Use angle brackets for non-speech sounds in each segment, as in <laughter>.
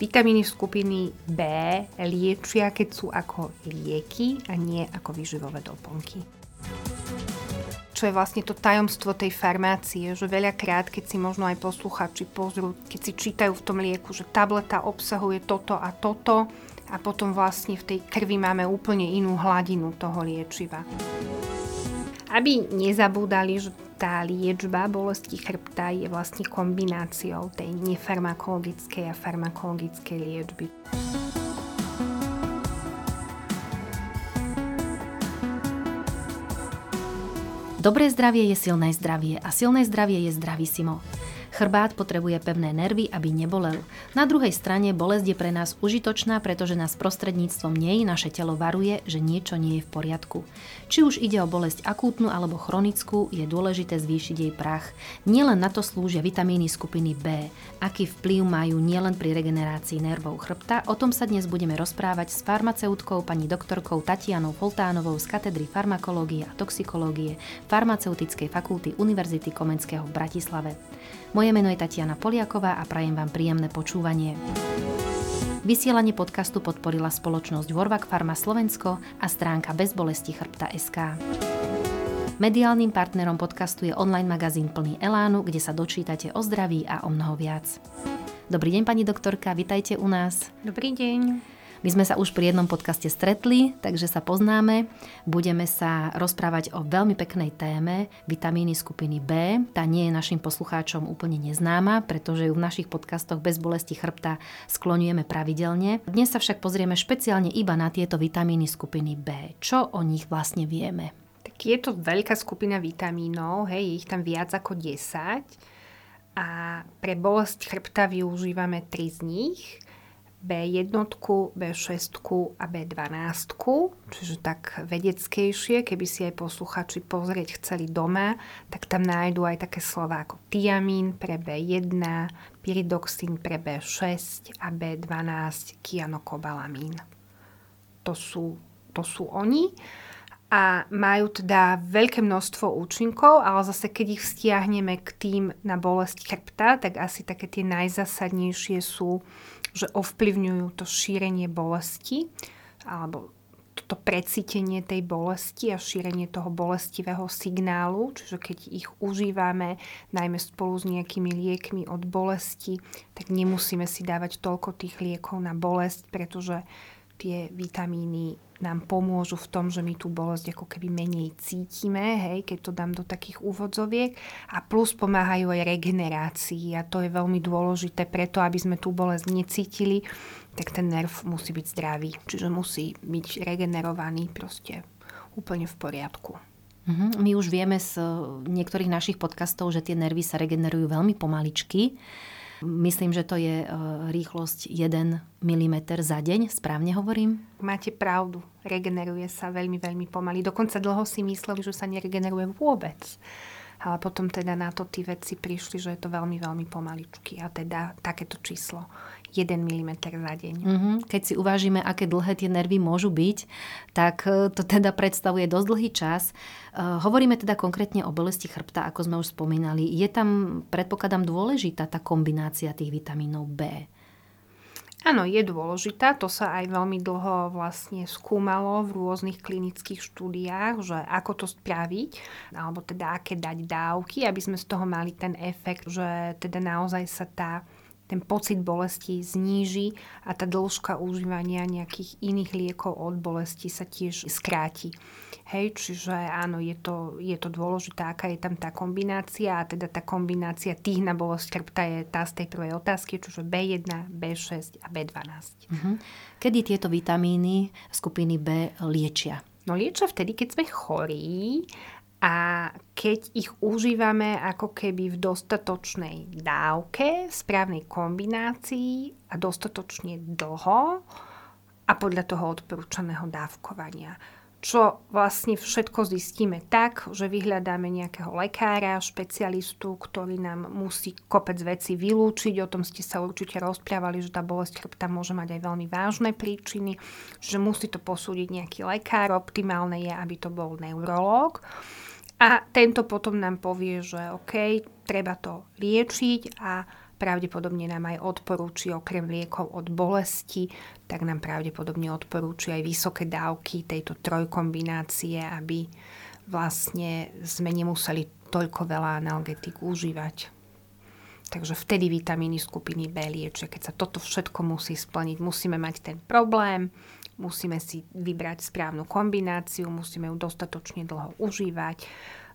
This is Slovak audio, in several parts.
Vitamíny skupiny B liečia, keď sú ako lieky a nie ako výživové doplnky. Čo je vlastne to tajomstvo tej farmácie, že veľakrát, keď si možno aj posluchači pozrú, keď si čítajú v tom lieku, že tableta obsahuje toto a toto a potom vlastne v tej krvi máme úplne inú hladinu toho liečiva. Aby nezabúdali, že tá liečba bolesti chrbta je vlastne kombináciou tej nefarmakologickej a farmakologickej liečby. Dobré zdravie je silné zdravie a silné zdravie je zdravísimo. Chrbát potrebuje pevné nervy, aby nebolel. Na druhej strane bolesť je pre nás užitočná, pretože nás prostredníctvom nej naše telo varuje, že niečo nie je v poriadku. Či už ide o bolesť akútnu alebo chronickú, je dôležité zvýšiť jej prach. Nielen na to slúžia vitamíny skupiny B. Aký vplyv majú nielen pri regenerácii nervov chrbta, o tom sa dnes budeme rozprávať s farmaceutkou pani doktorkou Tatianou Foltánovou z katedry farmakológie a toxikológie Farmaceutickej fakulty Univerzity Komenského v Bratislave. Moje meno je Tatiana Poliaková a prajem vám príjemné počúvanie. Vysielanie podcastu podporila spoločnosť Vorvak Pharma Slovensko a stránka Bezbolesti chrbta SK. Mediálnym partnerom podcastu je online magazín plný Elánu, kde sa dočítate o zdraví a o mnoho viac. Dobrý deň, pani doktorka, vitajte u nás. Dobrý deň. My sme sa už pri jednom podcaste stretli, takže sa poznáme. Budeme sa rozprávať o veľmi peknej téme vitamíny skupiny B. Tá nie je našim poslucháčom úplne neznáma, pretože ju v našich podcastoch bez bolesti chrbta skloňujeme pravidelne. Dnes sa však pozrieme špeciálne iba na tieto vitamíny skupiny B. Čo o nich vlastne vieme? Tak je to veľká skupina vitamínov, hej, ich tam viac ako 10 a pre bolesť chrbta využívame 3 z nich – B1, B6 a B12, čiže tak vedeckejšie, keby si aj posluchači pozrieť chceli doma, tak tam nájdú aj také slova ako tiamín pre B1, pyridoxín pre B6 a B12 kianokobalamín. To sú, to sú oni a majú teda veľké množstvo účinkov, ale zase keď ich vztiahneme k tým na bolesť chrbta, tak asi také tie najzásadnejšie sú že ovplyvňujú to šírenie bolesti alebo to precítenie tej bolesti a šírenie toho bolestivého signálu, čiže keď ich užívame najmä spolu s nejakými liekmi od bolesti, tak nemusíme si dávať toľko tých liekov na bolesť, pretože tie vitamíny nám pomôžu v tom, že my tú bolesť ako keby menej cítime, hej, keď to dám do takých úvodzoviek a plus pomáhajú aj regenerácii a to je veľmi dôležité preto, aby sme tú bolesť necítili, tak ten nerv musí byť zdravý, čiže musí byť regenerovaný proste úplne v poriadku. Mhm, my už vieme z niektorých našich podcastov, že tie nervy sa regenerujú veľmi pomaličky. Myslím, že to je e, rýchlosť 1 mm za deň, správne hovorím? Máte pravdu, regeneruje sa veľmi, veľmi pomaly. Dokonca dlho si mysleli, že sa neregeneruje vôbec. Ale potom teda na to tí vedci prišli, že je to veľmi, veľmi pomaličky. A teda takéto číslo 1 mm za deň. Mm-hmm. Keď si uvážime, aké dlhé tie nervy môžu byť, tak e, to teda predstavuje dosť dlhý čas. Uh, hovoríme teda konkrétne o bolesti chrbta, ako sme už spomínali. Je tam, predpokladám, dôležitá tá kombinácia tých vitamínov B. Áno, je dôležitá, to sa aj veľmi dlho vlastne skúmalo v rôznych klinických štúdiách, že ako to spraviť, alebo teda aké dať dávky, aby sme z toho mali ten efekt, že teda naozaj sa tá ten pocit bolesti zníži a tá dĺžka užívania nejakých iných liekov od bolesti sa tiež skráti. Hej, čiže áno, je to, je to dôležité, aká je tam tá kombinácia a teda tá kombinácia tých na bolesť chrbta je tá z tej prvej otázky, čiže B1, B6 a B12. Uh-huh. Mhm. Kedy tieto vitamíny skupiny B liečia? No liečia vtedy, keď sme chorí a keď ich užívame ako keby v dostatočnej dávke, správnej kombinácii a dostatočne dlho a podľa toho odporúčaného dávkovania. Čo vlastne všetko zistíme tak, že vyhľadáme nejakého lekára, špecialistu, ktorý nám musí kopec veci vylúčiť. O tom ste sa určite rozprávali, že tá bolesť chrbta môže mať aj veľmi vážne príčiny, že musí to posúdiť nejaký lekár. Optimálne je, aby to bol neurológ. A tento potom nám povie, že OK, treba to liečiť a pravdepodobne nám aj odporúči okrem liekov od bolesti, tak nám pravdepodobne odporúči aj vysoké dávky tejto trojkombinácie, aby vlastne sme nemuseli toľko veľa analgetik užívať. Takže vtedy vitamíny skupiny B liečia. Keď sa toto všetko musí splniť, musíme mať ten problém, musíme si vybrať správnu kombináciu, musíme ju dostatočne dlho užívať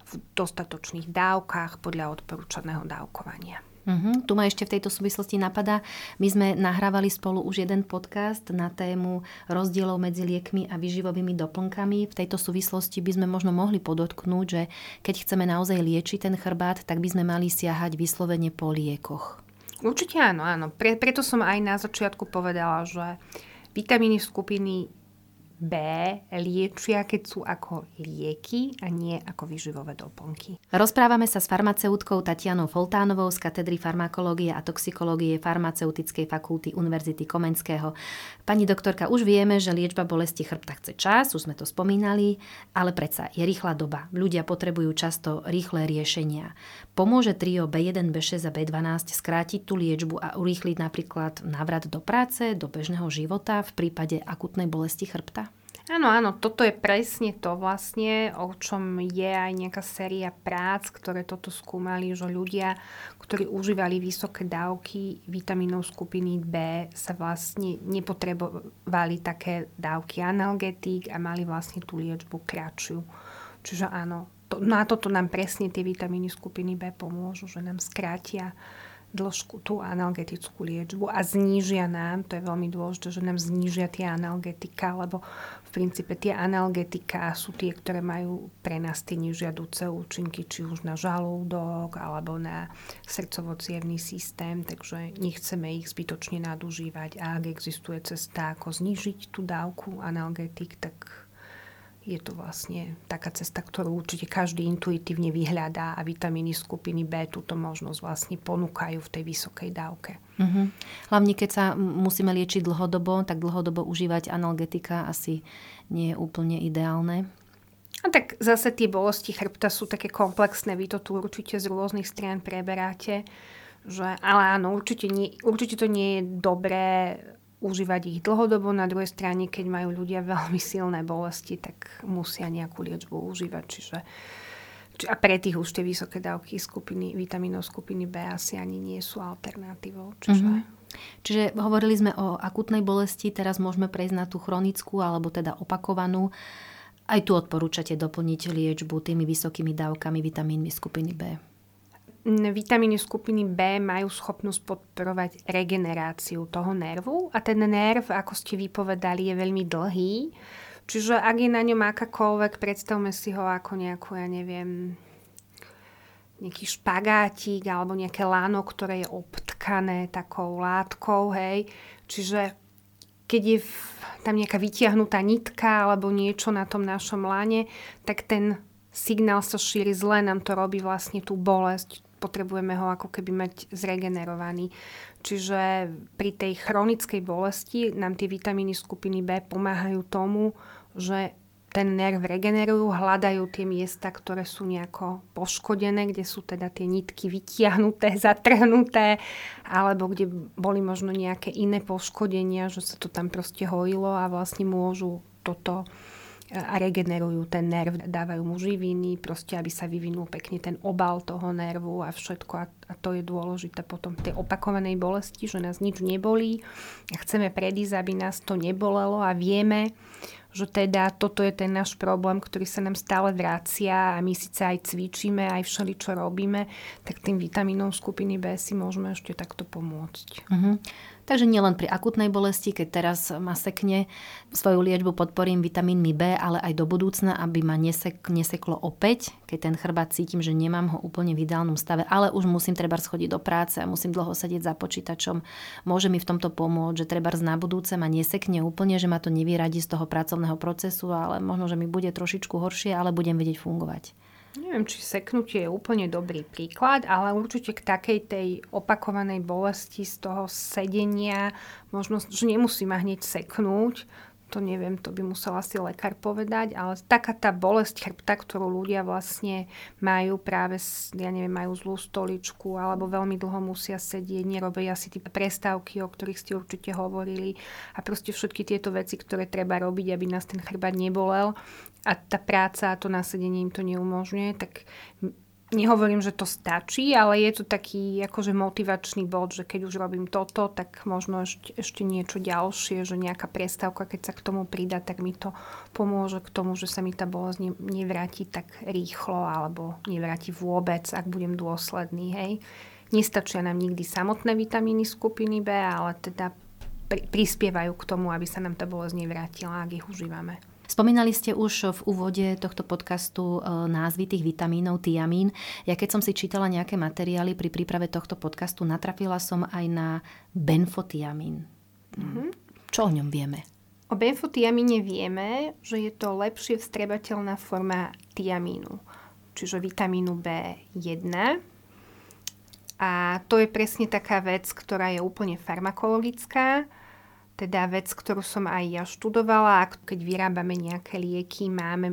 v dostatočných dávkach podľa odporúčaného dávkovania. Uh-huh. Tu ma ešte v tejto súvislosti napadá, my sme nahrávali spolu už jeden podcast na tému rozdielov medzi liekmi a vyživovými doplnkami. V tejto súvislosti by sme možno mohli podotknúť, že keď chceme naozaj liečiť ten chrbát, tak by sme mali siahať vyslovene po liekoch. Určite áno, áno. Pre, preto som aj na začiatku povedala, že vitamíny skupiny B liečia, keď sú ako lieky a nie ako vyživové doplnky. Rozprávame sa s farmaceutkou Tatianou Foltánovou z katedry farmakológie a toxikológie farmaceutickej fakulty Univerzity Komenského. Pani doktorka, už vieme, že liečba bolesti chrbta chce čas, už sme to spomínali, ale predsa je rýchla doba. Ľudia potrebujú často rýchle riešenia. Pomôže trio B1, B6 a B12 skrátiť tú liečbu a urýchliť napríklad návrat do práce, do bežného života v prípade akutnej bolesti chrbta? Áno, áno, toto je presne to vlastne, o čom je aj nejaká séria prác, ktoré toto skúmali, že ľudia, ktorí užívali vysoké dávky vitamínov skupiny B, sa vlastne nepotrebovali také dávky analgetík a mali vlastne tú liečbu kratšiu. Čiže áno, to, na toto nám presne tie vitamíny skupiny B pomôžu, že nám skrátia dĺžku tú analgetickú liečbu a znížia nám, to je veľmi dôležité, že nám znížia tie analgetika, lebo v princípe tie analgetika sú tie, ktoré majú pre nás tie nežiaduce účinky, či už na žalúdok alebo na srdcovo systém, takže nechceme ich zbytočne nadužívať. A ak existuje cesta, ako znížiť tú dávku analgetik, tak je to vlastne taká cesta, ktorú určite každý intuitívne vyhľadá a vitamíny skupiny B túto možnosť vlastne ponúkajú v tej vysokej dávke. Uh-huh. Hlavne keď sa musíme liečiť dlhodobo, tak dlhodobo užívať analgetika asi nie je úplne ideálne. A tak zase tie bolesti chrbta sú také komplexné, vy to tu určite z rôznych strán preberáte, že, ale áno, určite, nie, určite to nie je dobré užívať ich dlhodobo. Na druhej strane, keď majú ľudia veľmi silné bolesti, tak musia nejakú liečbu užívať. Čiže, či, a pre tých už tie vysoké dávky skupiny, vitamínov skupiny B asi ani nie sú alternatívou. Čiže... Mm-hmm. Čiže hovorili sme o akutnej bolesti, teraz môžeme prejsť na tú chronickú alebo teda opakovanú. Aj tu odporúčate doplniť liečbu tými vysokými dávkami vitamínmi skupiny B vitamíny skupiny B majú schopnosť podporovať regeneráciu toho nervu a ten nerv, ako ste vypovedali, je veľmi dlhý. Čiže ak je na ňom akákoľvek, predstavme si ho ako nejakú, ja neviem, nejaký špagátik alebo nejaké lano, ktoré je obtkané takou látkou, hej. Čiže keď je tam nejaká vytiahnutá nitka alebo niečo na tom našom lane, tak ten signál sa šíri zle, nám to robí vlastne tú bolesť, potrebujeme ho ako keby mať zregenerovaný. Čiže pri tej chronickej bolesti nám tie vitamíny skupiny B pomáhajú tomu, že ten nerv regenerujú, hľadajú tie miesta, ktoré sú nejako poškodené, kde sú teda tie nitky vytiahnuté, <laughs> zatrhnuté, alebo kde boli možno nejaké iné poškodenia, že sa to tam proste hojilo a vlastne môžu toto a regenerujú ten nerv, dávajú mu živiny, proste aby sa vyvinul pekne ten obal toho nervu a všetko. A to je dôležité potom v tej opakovanej bolesti, že nás nič nebolí a chceme predísť, aby nás to nebolelo a vieme, že teda toto je ten náš problém, ktorý sa nám stále vracia a my síce aj cvičíme, aj všeli, čo robíme, tak tým vitamínom skupiny B si môžeme ešte takto pomôcť. Uh-huh. Takže nielen pri akutnej bolesti, keď teraz ma sekne, svoju liečbu podporím vitamínmi B, ale aj do budúcna, aby ma nesek, neseklo opäť, keď ten chrbát cítim, že nemám ho úplne v ideálnom stave, ale už musím treba schodiť do práce a musím dlho sedieť za počítačom. Môže mi v tomto pomôcť, že treba na budúce ma nesekne úplne, že ma to nevyradí z toho pracovného procesu, ale možno, že mi bude trošičku horšie, ale budem vedieť fungovať. Neviem, či seknutie je úplne dobrý príklad, ale určite k takej tej opakovanej bolesti z toho sedenia, možno, že nemusí ma hneď seknúť, to neviem, to by musel asi lekár povedať, ale taká tá bolesť chrbta, ktorú ľudia vlastne majú práve, ja neviem, majú zlú stoličku alebo veľmi dlho musia sedieť, nerobia si tie prestávky, o ktorých ste určite hovorili a proste všetky tieto veci, ktoré treba robiť, aby nás ten chrbát nebolel a tá práca a to nasedenie im to neumožňuje, tak nehovorím, že to stačí, ale je to taký akože motivačný bod, že keď už robím toto, tak možno ešte, ešte niečo ďalšie, že nejaká prestávka, keď sa k tomu pridá, tak mi to pomôže k tomu, že sa mi tá bolesť ne, nevráti tak rýchlo alebo nevráti vôbec, ak budem dôsledný. Hej. Nestačia nám nikdy samotné vitamíny skupiny B, ale teda pri, prispievajú k tomu, aby sa nám tá bolesť nevrátila, ak ich užívame. Spomínali ste už v úvode tohto podcastu e, názvy tých vitamínov tiamín. Ja keď som si čítala nejaké materiály pri príprave tohto podcastu, natrafila som aj na benfotiamín. Mm-hmm. Čo o ňom vieme? O benfotiamíne vieme, že je to lepšie vstrebateľná forma tiamínu, čiže vitamínu B1. A to je presne taká vec, ktorá je úplne farmakologická teda vec, ktorú som aj ja študovala. Keď vyrábame nejaké lieky, máme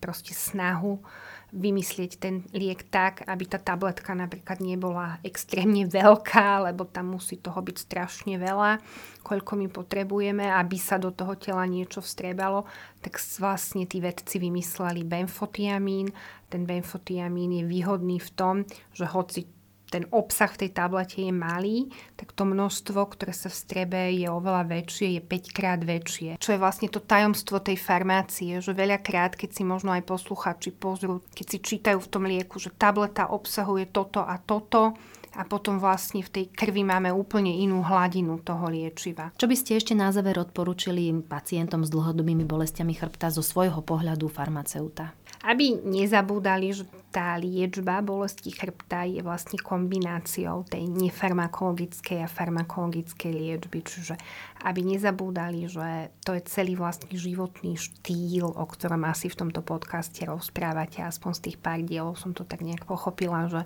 proste snahu vymyslieť ten liek tak, aby tá tabletka napríklad nebola extrémne veľká, lebo tam musí toho byť strašne veľa, koľko my potrebujeme, aby sa do toho tela niečo vstrebalo, tak vlastne tí vedci vymysleli benfotiamín. Ten benfotiamín je výhodný v tom, že hoci ten obsah v tej tablete je malý, tak to množstvo, ktoré sa v strebe je oveľa väčšie, je 5 krát väčšie. Čo je vlastne to tajomstvo tej farmácie, že veľakrát, keď si možno aj posluchači pozrú, keď si čítajú v tom lieku, že tableta obsahuje toto a toto, a potom vlastne v tej krvi máme úplne inú hladinu toho liečiva. Čo by ste ešte na záver odporúčili pacientom s dlhodobými bolestiami chrbta zo svojho pohľadu farmaceuta? Aby nezabúdali, že tá liečba bolesti chrbta je vlastne kombináciou tej nefarmakologickej a farmakologickej liečby. Čiže aby nezabúdali, že to je celý vlastný životný štýl, o ktorom asi v tomto podcaste rozprávate. Aspoň z tých pár dielov som to tak nejak pochopila, že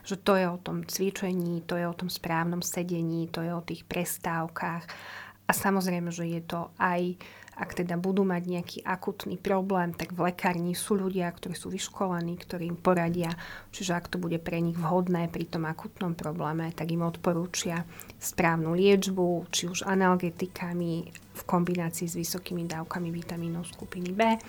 že to je o tom cvičení, to je o tom správnom sedení, to je o tých prestávkach a samozrejme, že je to aj ak teda budú mať nejaký akutný problém, tak v lekárni sú ľudia, ktorí sú vyškolení, ktorí im poradia, čiže ak to bude pre nich vhodné pri tom akutnom probléme, tak im odporúčia správnu liečbu, či už analgetikami v kombinácii s vysokými dávkami vitamínov skupiny B,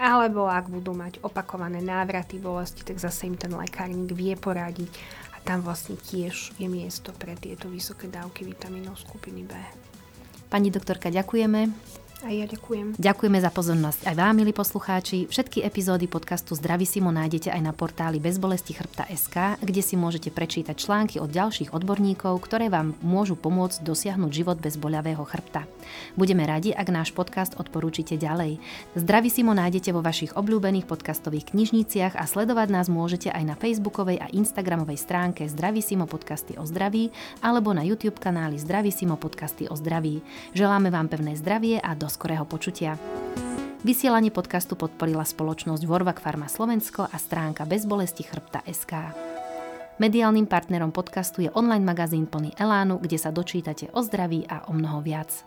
alebo ak budú mať opakované návraty bolesti, tak zase im ten lekárnik vie poradiť a tam vlastne tiež je miesto pre tieto vysoké dávky vitamínov skupiny B. Pani doktorka, ďakujeme. A ja ďakujem. Ďakujeme za pozornosť aj vám, milí poslucháči. Všetky epizódy podcastu Simo nájdete aj na portáli bezbolesti chrbta SK, kde si môžete prečítať články od ďalších odborníkov, ktoré vám môžu pomôcť dosiahnuť život bez boľavého chrbta. Budeme radi, ak náš podcast odporúčite ďalej. Simo nájdete vo vašich obľúbených podcastových knižniciach a sledovať nás môžete aj na facebookovej a instagramovej stránke Simo podcasty o zdraví alebo na YouTube kanáli Simo podcasty o zdraví. Želáme vám pevné zdravie a do skorého počutia. Vysielanie podcastu podporila spoločnosť Vorvak Pharma Slovensko a stránka bezbolesti chrbta SK. Mediálnym partnerom podcastu je online magazín plný Elánu, kde sa dočítate o zdraví a o mnoho viac.